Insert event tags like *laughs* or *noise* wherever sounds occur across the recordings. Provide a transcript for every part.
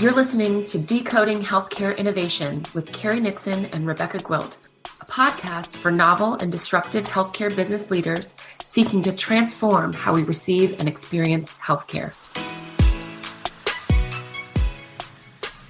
You're listening to Decoding Healthcare Innovation with Carrie Nixon and Rebecca Gwilt, a podcast for novel and disruptive healthcare business leaders seeking to transform how we receive and experience healthcare.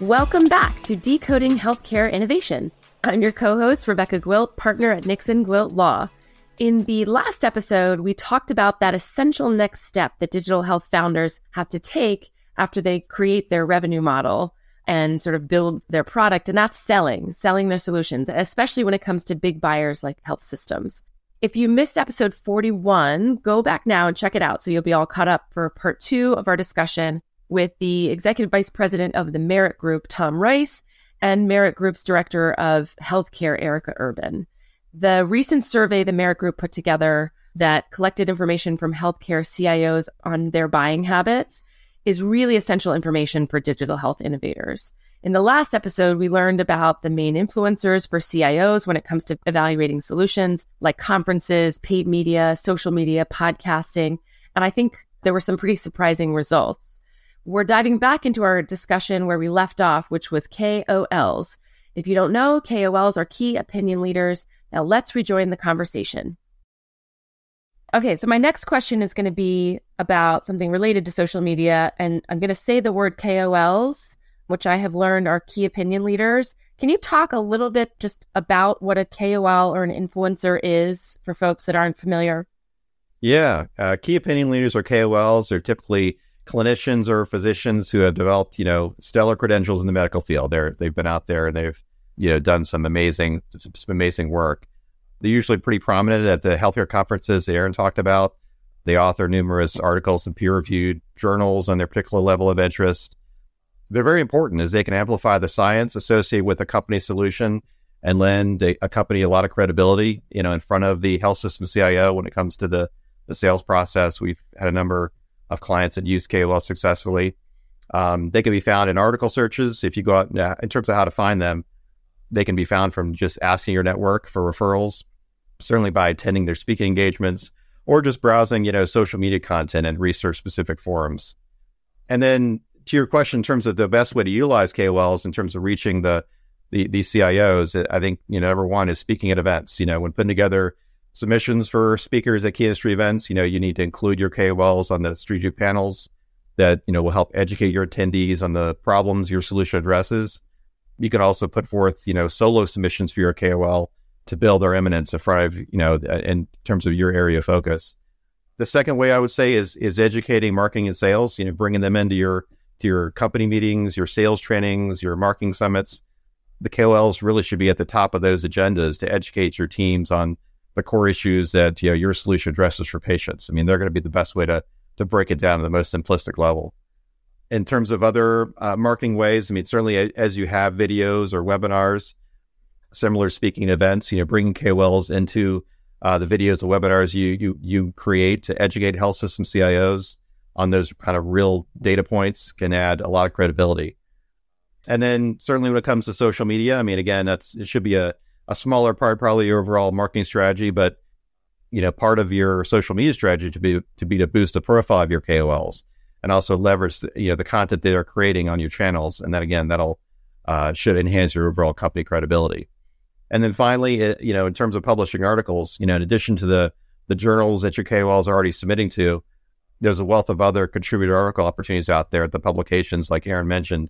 Welcome back to Decoding Healthcare Innovation. I'm your co host, Rebecca Gwilt, partner at Nixon Gwilt Law. In the last episode, we talked about that essential next step that digital health founders have to take after they create their revenue model and sort of build their product. And that's selling, selling their solutions, especially when it comes to big buyers like health systems. If you missed episode 41, go back now and check it out so you'll be all caught up for part two of our discussion with the executive vice president of the Merritt Group, Tom Rice, and Merritt Group's director of healthcare, Erin Erban. The recent survey the Merritt Group put together that collected information from healthcare CIOs on their buying habits is really essential information for digital health innovators. In the last episode, we learned about the main influencers for CIOs when it comes to evaluating solutions like conferences, paid media, social media, podcasting. And I think there were some pretty surprising results. We're diving back into our discussion where we left off, which was KOLs. If you don't know, KOLs are key opinion leaders. Now let's rejoin the conversation. Okay, so my next question is going to be about something related to social media. And I'm going to say the word KOLs, which I have learned are key opinion leaders. Can you talk a little bit just about what a KOL or an influencer is for folks that aren't familiar? Yeah, uh, key opinion leaders or KOLs are typically clinicians or physicians who have developed, you know, stellar credentials in the medical field. They're they've been out there and they've, you know, done some amazing some amazing work. They're usually pretty prominent at the healthcare conferences that Erin talked about. They author numerous articles in peer-reviewed journals on their particular level of interest. They're very important as they can amplify the science associated with a company solution and lend a, a company a lot of credibility, you know, in front of the health system CIO when it comes to the the sales process. We've had a number of clients that use KOL successfully. Um, they can be found in article searches. If you go out in terms of how to find them, they can be found from just asking your network for referrals, certainly by attending their speaking engagements or just browsing, you know, social media content and research specific forums. And then to your question in terms of the best way to utilize KOLs in terms of reaching the the, the CIOs, I think, you know, number one is speaking at events. You know, when putting together submissions for speakers at key industry events. You know, you need to include your KOLs on the View panels that, you know, will help educate your attendees on the problems your solution addresses. You can also put forth, you know, solo submissions for your KOL to build their eminence in front of, you know, in terms of your area of focus. The second way I would say is is educating marketing and sales, you know, bringing them into your to your company meetings, your sales trainings, your marketing summits. The KOLs really should be at the top of those agendas to educate your teams on the core issues that you know your solution addresses for patients. I mean, they're going to be the best way to to break it down to the most simplistic level. In terms of other uh, marketing ways, I mean, certainly as you have videos or webinars, similar speaking events, you know, bringing KOLs into uh, the videos or webinars you you you create to educate health system CIOs on those kind of real data points can add a lot of credibility. And then certainly when it comes to social media, I mean, again, that's it should be a a smaller part, probably your overall marketing strategy, but you know, part of your social media strategy to be to be to boost the profile of your KOLs and also leverage you know the content they are creating on your channels, and then again, that'll uh, should enhance your overall company credibility. And then finally, it, you know, in terms of publishing articles, you know, in addition to the the journals that your KOLs are already submitting to, there's a wealth of other contributor article opportunities out there at the publications, like Erin mentioned,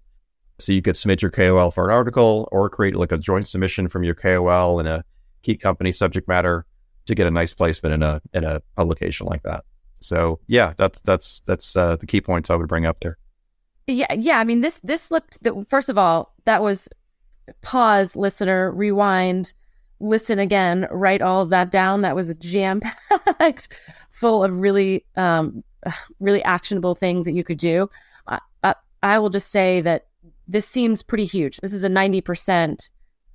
so you could submit your KOL for an article or create like a joint submission from your KOL and a key company subject matter to get a nice placement in a in a publication like that. So yeah, that's that's that's uh, the key points I would bring up there. Yeah, yeah. I mean, this this looked. The, First of all, that was pause, listener, rewind, listen again, write all of that down. That was jam packed, *laughs* full of really um, *sighs* really actionable things that you could do. I, I will just say that this seems pretty huge. This is a 90%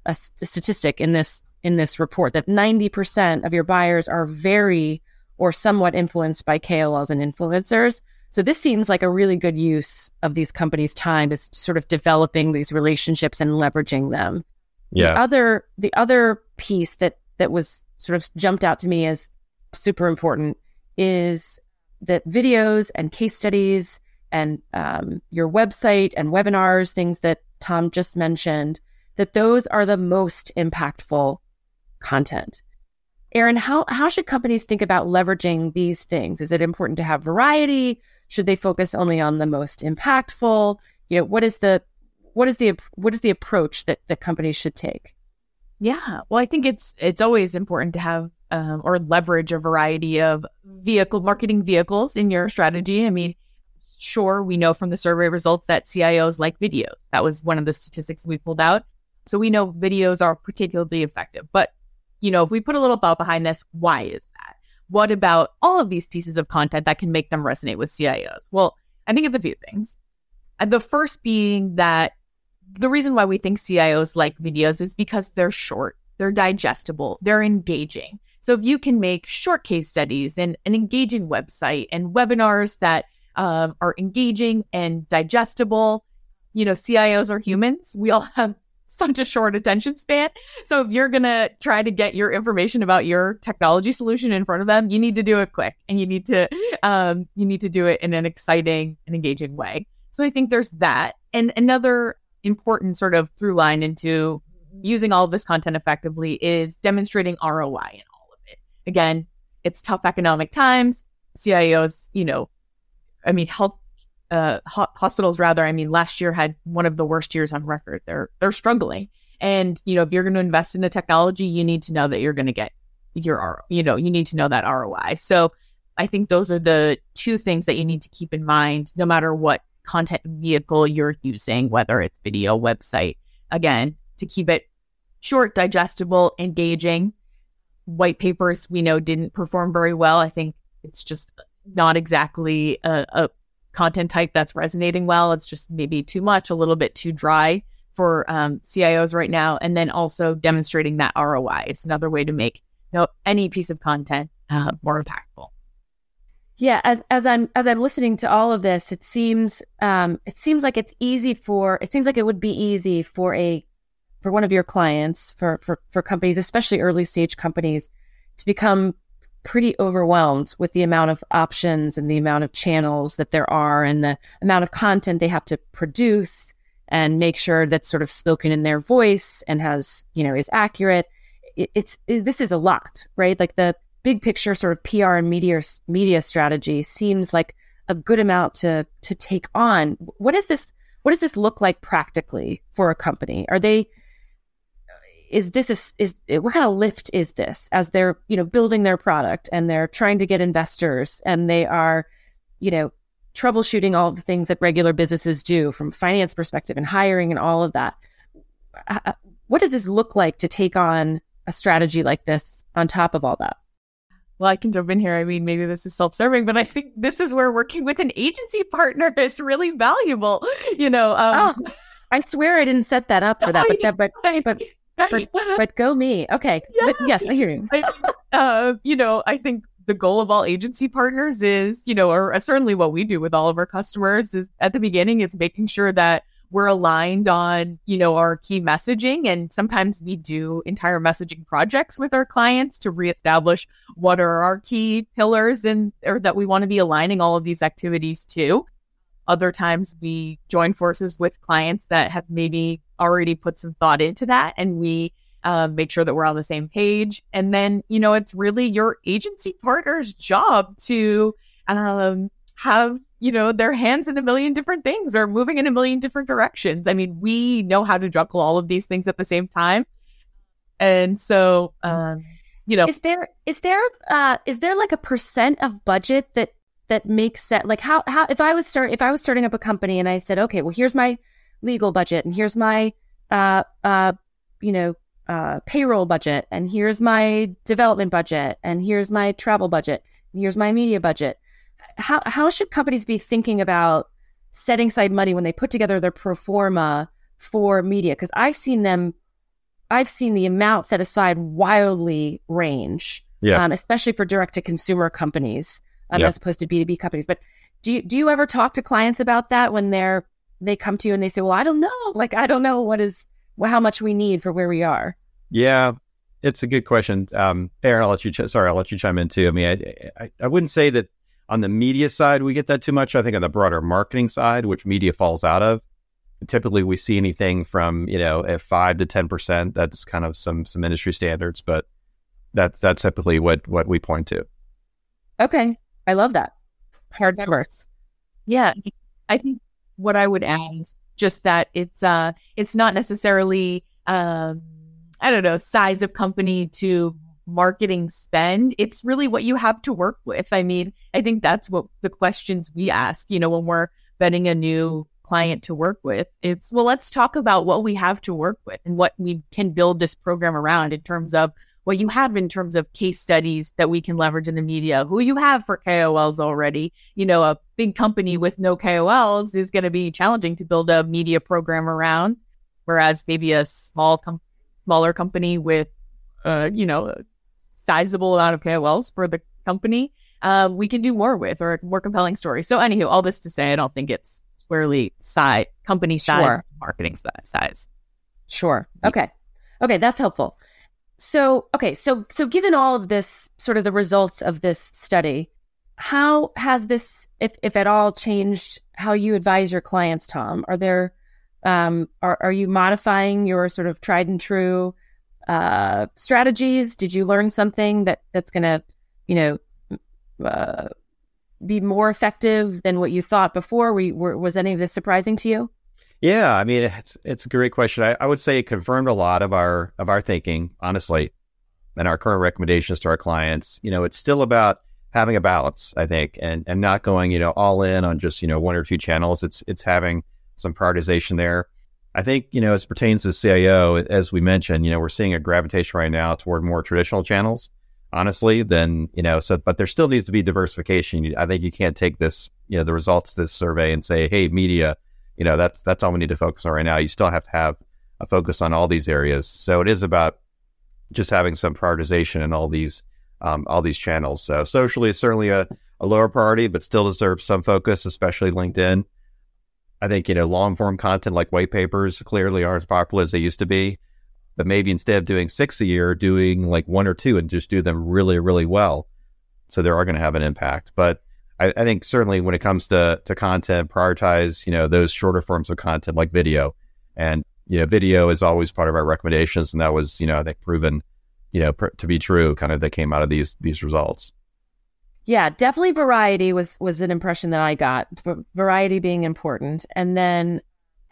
a, a statistic in this in this report that 90% of your buyers are very or somewhat influenced by KOLs and influencers. So this seems like a really good use of these companies' time is sort of developing these relationships and leveraging them. Yeah. The other the other piece that that was sort of jumped out to me as super important is that videos and case studies and um, your website and webinars, things that Tom just mentioned, that those are the most impactful content. Erin, how, how should companies think about leveraging these things? Is it important to have variety? Should they focus only on the most impactful? You know, what is the what is the what is the approach that the companies should take? Yeah, well, I think it's it's always important to have um, or leverage a variety of vehicle marketing vehicles in your strategy. I mean, sure, we know from the survey results that CIOs like videos. That was one of the statistics we pulled out. So we know videos are particularly effective. But, you know, if we put a little thought behind this, why is that? What about all of these pieces of content that can make them resonate with CIOs? Well, I think it's a few things. The first being that the reason why we think CIOs like videos is because they're short, they're digestible, they're engaging. So if you can make short case studies and an engaging website and webinars that um, are engaging and digestible, you know, CIOs are humans. We all *laughs* have such a short attention span. So if you're going to try to get your information about your technology solution in front of them, you need to do it quick and you need to um, you need to do it in an exciting and engaging way. So I think there's that. And another important sort of through line into using all of this content effectively is demonstrating ROI in all of it. Again, it's tough economic times. CIOs, you know, I mean, health uh, ho- hospitals rather. I mean, last year had one of the worst years on record. They're they're struggling, and you know, if you're going to invest in the technology, you need to know that you're going to get your you know, you need to know that ROI. So, I think those are the two things that you need to keep in mind, no matter what content vehicle you're using, whether it's video, website. Again, to keep it short, digestible, engaging. White papers we know didn't perform very well. I think it's just not exactly a, a content type that's resonating well. It's just maybe too much, a little bit too dry for um, CIOs right now. And then also demonstrating that ROI. It's another way to make you know, any piece of content uh, more impactful. Yeah, as as I'm as I'm listening to all of this, it seems um, it seems like it's easy for it seems like it would be easy for a for one of your clients for for for companies, especially early stage companies, to become pretty overwhelmed with the amount of options and the amount of channels that there are and the amount of content they have to produce and make sure that's sort of spoken in their voice and has, you know, is accurate. It, it's it, this is a lot, right? Like the big picture sort of PR and media media strategy seems like a good amount to to take on. What is this what does this look like practically for a company? Are they is this a, is what kind of lift is this as they're you know building their product and they're trying to get investors and they are you know troubleshooting all the things that regular businesses do from finance perspective and hiring and all of that what does this look like to take on a strategy like this on top of all that well, I can jump in here. I mean, maybe this is self serving, but I think this is where working with an agency partner is really valuable. *laughs* You know, um, oh, I swear I didn't set that up for that, but that, but, *laughs* but but, *laughs* but go me. Okay. Yeah. But yes, I hear you. uh, you know, I think the goal of all agency partners is, you know, or uh, certainly what we do with all of our customers is at the beginning is making sure that we're aligned on, you know, our key messaging. And sometimes we do entire messaging projects with our clients to reestablish what are our key pillars and or that we want to be aligning all of these activities to. Other times we join forces with clients that have maybe already put some thought into that and we um, make sure that we're on the same page. And then, you know, it's really your agency partner's job to um, have, you know, their hands in a million different things or moving in a million different directions. I mean, we know how to juggle all of these things at the same time. And so, um, you know, is there is there uh, is there like a percent of budget that that makes sense? Like how how if I was start if I was starting up a company and I said, okay, well, here's my legal budget and here's my uh uh you know uh payroll budget and here's my development budget and here's my travel budget here's my media budget how how should companies be thinking about setting aside money when they put together their pro forma for media because i've seen them i've seen the amount set aside wildly range yeah. Um, especially for direct to consumer companies um, as opposed to b2b companies but do you, do you ever talk to clients about that when they're they come to you and they say, "Well, I don't know. Like, I don't know what is how much we need for where we are." Yeah, it's a good question. Um, Erin, I'll let you. Ch- sorry, I'll let you chime in too. I mean, I, I, I wouldn't say that on the media side, we get that too much. I think on the broader marketing side, which media falls out of, typically we see anything from you know at five to ten percent. That's kind of some some industry standards, but that's that's typically what what we point to. Okay, I love that hard numbers. Yeah, I think what I would add is just that it's uh it's not necessarily um I don't know size of company to marketing spend. It's really what you have to work with. I mean, I think that's what the questions we ask. You know, when we're vetting a new client to work with. It's, well, let's talk about what we have to work with and what we can build this program around in terms of what you have in terms of case studies that we can leverage in the media, who you have for KOLs already. You know, a big company with no KOLs is going to be challenging to build a media program around, whereas maybe a small, com- smaller company with, uh, you know, a sizable amount of KOLs for the company, uh, we can do more with or a more compelling story. So, anywho, all this to say, I don't think it's squarely size, company size, sure. marketing size. Sure. Okay. Okay, that's helpful. So, okay, so so given all of this sort of the results of this study, how has this if if at all changed how you advise your clients, Tom? Are there um are are you modifying your sort of tried and true uh strategies? Did you learn something that that's going to, you know, uh, be more effective than what you thought before? Were, were, was any of this surprising to you? Yeah, I mean it's it's a great question. I, I, would say it confirmed a lot of our of our thinking, honestly, and our current recommendations to our clients. You know, it's still about having a balance, I think, and and not going you know all in on just you know one or two channels. It's it's having some prioritization there. I think you know as pertains to CIO, as we mentioned, you know we're seeing a gravitation right now toward more traditional channels honestly, then, you know, so, but there still needs to be diversification. I think you can't take this, you know, the results of this survey and say, hey, media, you know, that's, that's all we need to focus on right now. You still have to have a focus on all these areas. So it is about just having some prioritization in all these, um, all these channels. So socially is certainly a, a lower priority, but still deserves some focus, especially LinkedIn. I think, you know, long form content like white papers clearly aren't as popular as they used to be but maybe instead of doing six a year, doing like one or two and just do them really, really well. So they are going to have an impact. But I, I, think certainly when it comes to to content, prioritize you know those shorter forms of content like video, and you know video is always part of our recommendations, and that was you know I think proven you know pr- to be true. Kind of that came out of these these results. Yeah, definitely variety was was an impression that I got. variety being important, and then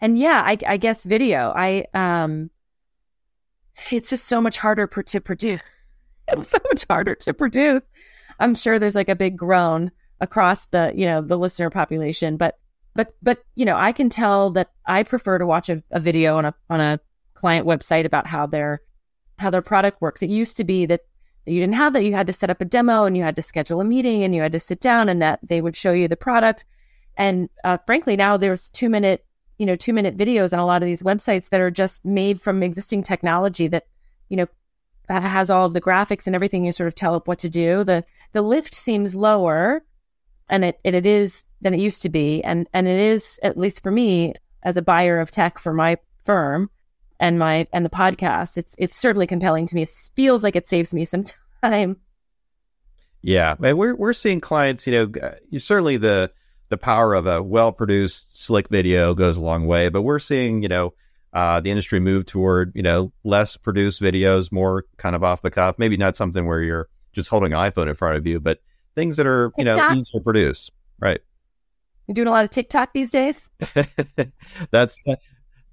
and yeah, I, I guess video. I um it's just so much harder to produce. It's *laughs* so much harder to produce. I'm sure there's like a big groan across the, you know, the listener population, but but but you know, I can tell that I prefer to watch a, a video on a on a client website about how their how their product works. It used to be that you didn't have that. You had to set up a demo and you had to schedule a meeting and you had to sit down and that they would show you the product. And uh, frankly, now there's two minute you know, two minute videos on a lot of these websites that are just made from existing technology that, you know, has all of the graphics and everything you sort of tell it what to do. The the lift seems lower and it, it, is than it used to be. And and it is, at least for me, as a buyer of tech for my firm and my and the podcast, it's it's certainly compelling to me. It feels like it saves me some *laughs* time. Yeah, and we're we're seeing clients. You know, certainly the the power of a well produced, slick video goes a long way. But we're seeing, you know, uh, the industry move toward, you know, less produced videos, more kind of off the cuff. Maybe not something where you're just holding an iPhone in front of you, but things that are, TikTok. you know, easy to produce. Right. You're doing a lot of TikTok these days. *laughs* that's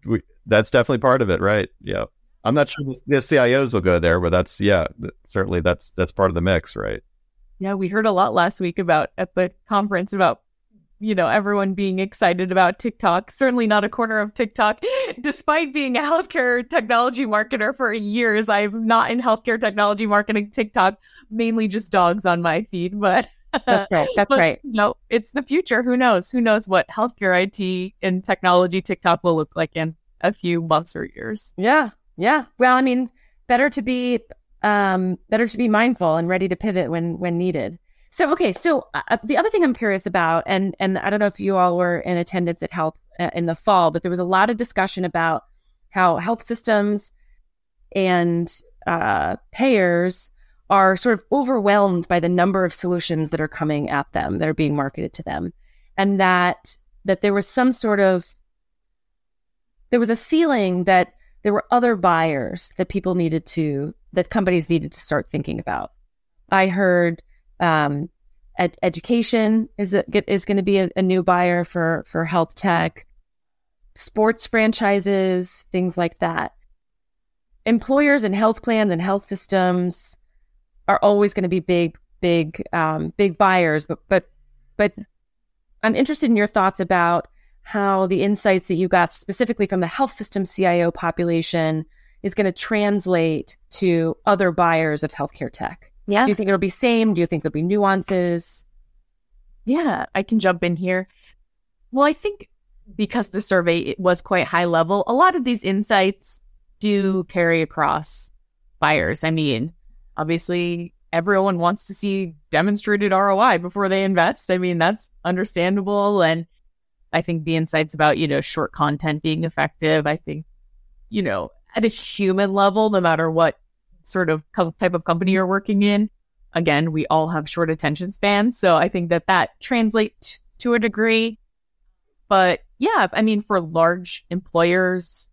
we, that's definitely part of it, right? Yeah. I'm not sure the, the CIOs will go there, but that's yeah, certainly that's that's part of the mix, right? Yeah, we heard a lot last week about at the conference about you know, everyone being excited about TikTok. Certainly not a corner of TikTok. *laughs* Despite being a healthcare technology marketer for years, I'm not in healthcare technology marketing TikTok, mainly just dogs on my feed. *laughs* But that's right. *laughs* That's but, right. No, it's the future. Who knows? Who knows what healthcare IT and technology TikTok will look like in a few months or years? Yeah. Yeah. Well, I mean, better to be um better to be mindful and ready to pivot when when needed. So okay, so uh, uh, the other thing I'm curious about, and and I don't know if you all were in attendance at Health uh, in the fall, but there was a lot of discussion about how health systems and uh, payers are sort of overwhelmed by the number of solutions that are coming at them that are being marketed to them and that that there was some sort of there was a feeling that there were other buyers that people needed to that companies needed to start thinking about. I heard um, ed- education is a, is going to be a, a new buyer for for health tech sports franchises things like that employers and health plans and health systems are always going to be big, big, um, big buyers. But, but, but I'm interested in your thoughts about how the insights that you got specifically from the health system CIO population is going to translate to other buyers of healthcare tech. Yeah. Do you think it'll be same? Do you think there'll be nuances? Yeah, I can jump in here. Well, I think because the survey was quite high level, a lot of these insights do carry across buyers. I mean, obviously, everyone wants to see demonstrated ROI before they invest. I mean, that's understandable. And I think the insights about, you know, short content being effective, I think, you know, at a human level, no matter what sort of co- type of company mm-hmm. you're working in, again, we all have short attention spans. So I think that that translates to a degree. But yeah, I mean, for large employers,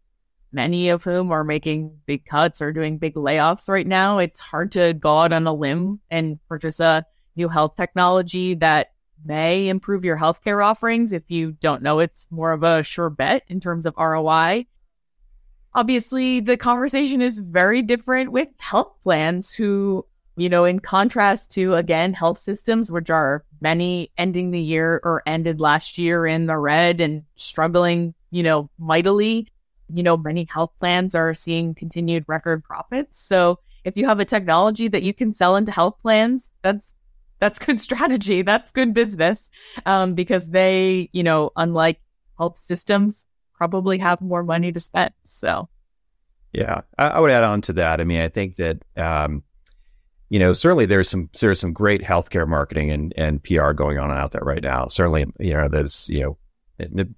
many of whom are making big cuts or doing big layoffs right now, it's hard to go out on a limb and purchase a new health technology that may improve your healthcare offerings if you don't know it's more of a sure bet in terms of ROI. Obviously, the conversation is very different with health plans who, you know, in contrast to again, health systems, which are many ending the year or ended last year in the red and struggling, you know, mightily you know, many health plans are seeing continued record profits. So if you have a technology that you can sell into health plans, that's that's good *laughs* strategy. That's good business um, because they, you know, unlike health systems, probably have more money to spend. So, yeah, I, I would add on to that. I mean, I think that um, you know certainly there's some there's some great healthcare marketing and and PR going on out there right now. Certainly, you know, there's you know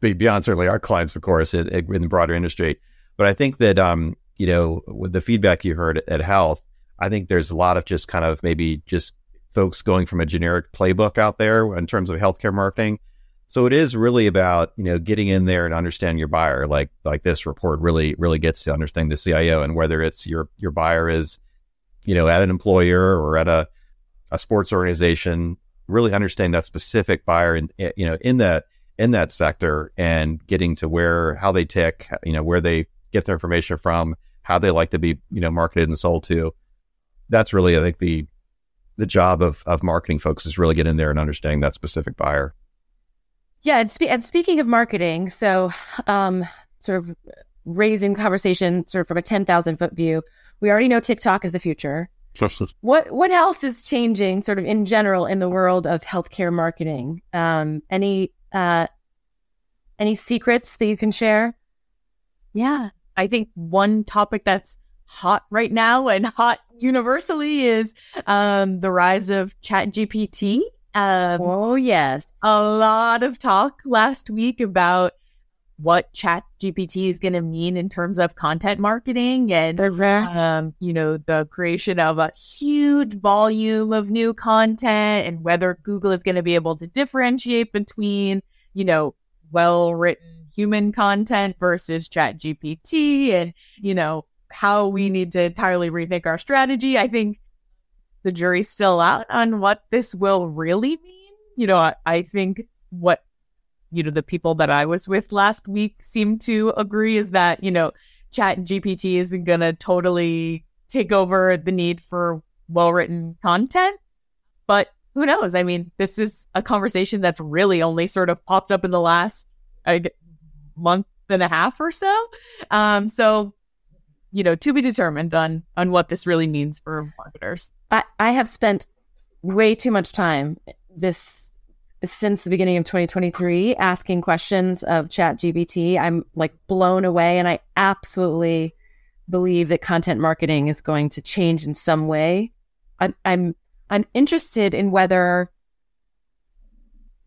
beyond certainly our clients, of course, in, in the broader industry. But I think that, um, you know, with the feedback you heard at Health, I think there's a lot of just kind of maybe just folks going from a generic playbook out there in terms of healthcare marketing. So it is really about you know getting in there and understanding your buyer. Like like this report really really gets to understand the CIO and whether it's your your buyer is you know at an employer or at a a sports organization. Really understanding that specific buyer and eh, you know in that in that sector and getting to where how they tick, you know, where they get their information from, how they like to be, you know, marketed and sold to. That's really, I think, the the job of of marketing folks is really getting in there and understanding that specific buyer. Yeah, and, spe- and speaking of marketing, so um, sort of raising conversation sort of from a ten thousand foot view, we already know TikTok is the future. What what else is changing, sort of in general, in the world of healthcare marketing? Um, any uh, any secrets that you can share? Yeah, I think one topic that's hot right now and hot universally is um, the rise of Chat GPT. Um, oh yes, a lot of talk last week about what chat gpt is going to mean in terms of content marketing and um, you know the creation of a huge volume of new content and whether google is going to be able to differentiate between you know well written human content versus chat gpt and you know how we need to entirely rethink our strategy. I think the jury's still out on what this will really mean you know I, I think what you know, the people that I was with last week seem to agree is that, you know, chat GPT isn't going to totally take over the need for well written content. But who knows? I mean, this is a conversation that's really only sort of popped up in the last uh, month and a half or so. Um, so, you know, to be determined on on what this really means for marketers. I, I have spent way too much time this since the beginning of 2023 asking questions of chat gpt i'm like blown away and i absolutely believe that content marketing is going to change in some way i'm i'm i'm interested in whether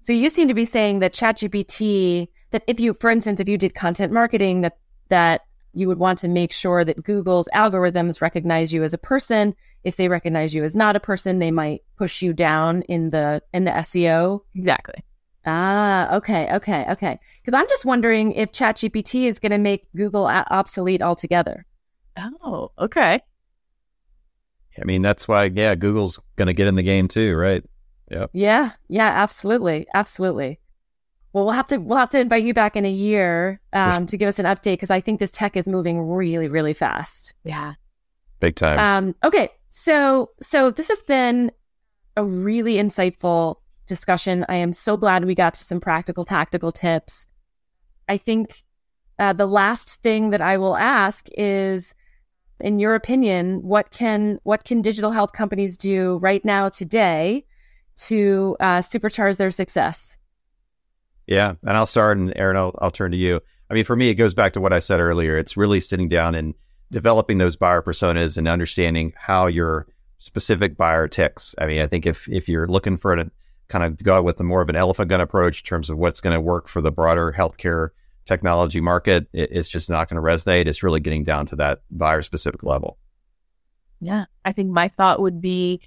so you seem to be saying that chat gpt that if you for instance if you did content marketing that that you would want to make sure that google's algorithms recognize you as a person if they recognize you as not a person, they might push you down in the in the SEO. Exactly. Ah, okay, okay, okay. Because I'm just wondering if ChatGPT is going to make Google a- obsolete altogether. Oh, okay. I mean, that's why, yeah, Google's going to get in the game too, right? Yep. Yeah, yeah, absolutely, absolutely. Well, we'll have to we'll have to invite you back in a year um, to give us an update because I think this tech is moving really, really fast. Yeah. Big time. Um, okay, so so this has been a really insightful discussion. I am so glad we got to some practical, tactical tips. I think uh, the last thing that I will ask is, in your opinion, what can what can digital health companies do right now today to uh, supercharge their success? Yeah, and I'll start, and Erin, I'll, I'll turn to you. I mean, for me, it goes back to what I said earlier. It's really sitting down and developing those buyer personas and understanding how your specific buyer ticks. I mean, I think if if you're looking for a kind of go with a more of an elephant gun approach in terms of what's going to work for the broader healthcare technology market, it, it's just not going to resonate. It's really getting down to that buyer specific level. Yeah, I think my thought would be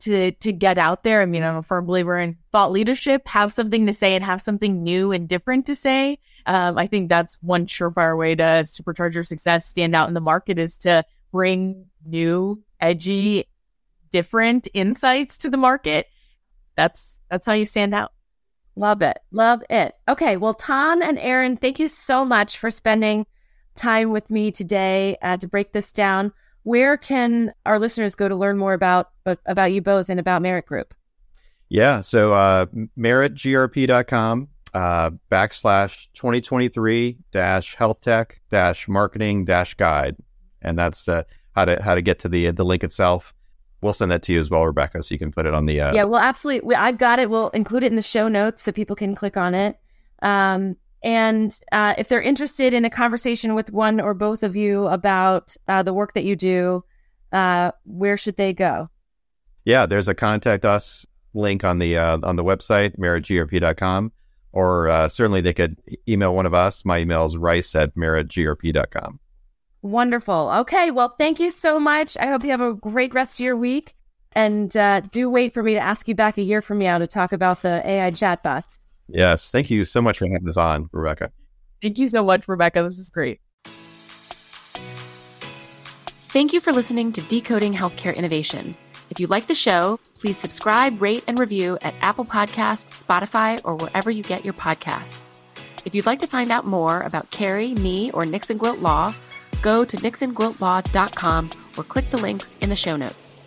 to to get out there. I mean, I'm a firm believer in thought leadership. Have something to say and have something new and different to say. Um, I think that's one surefire way to supercharge your success, stand out in the market, is to bring new, edgy, different insights to the market. That's that's how you stand out. Love it. Love it. Okay. Well, Tom and Erin, thank you so much for spending time with me today uh, to break this down where can our listeners go to learn more about about you both and about Merritt Group? Yeah, so uh, merrittgrp.com uh, backslash 2023 dash health tech dash marketing dash guide, and that's uh, how to how to get to the the link itself. We'll send that to you as well, Rebecca, so you can put it on the. Uh, yeah, well, absolutely. I've got it. We'll include it in the show notes so people can click on it. Um, and uh, if they're interested in a conversation with one or both of you about uh, the work that you do, uh, where should they go? Yeah, there's a contact us link on the uh, on the website merrittgrp.com, or uh, certainly they could email one of us. My email is rice at merrittgrp.com. Wonderful. Okay, well, thank you so much. I hope you have a great rest of your week, and uh, do wait for me to ask you back a year from now to talk about the AI chatbots. Yes. Thank you so much for having us on, Rebecca. Thank you so much, Rebecca. This is great. Thank you for listening to Decoding Healthcare Innovation. If you like the show, please subscribe, rate, and review at Apple Podcasts, Spotify, or wherever you get your podcasts. If you'd like to find out more about Carrie, me, or Nixon Gwilt Law, go to nixongwiltlaw.com or click the links in the show notes.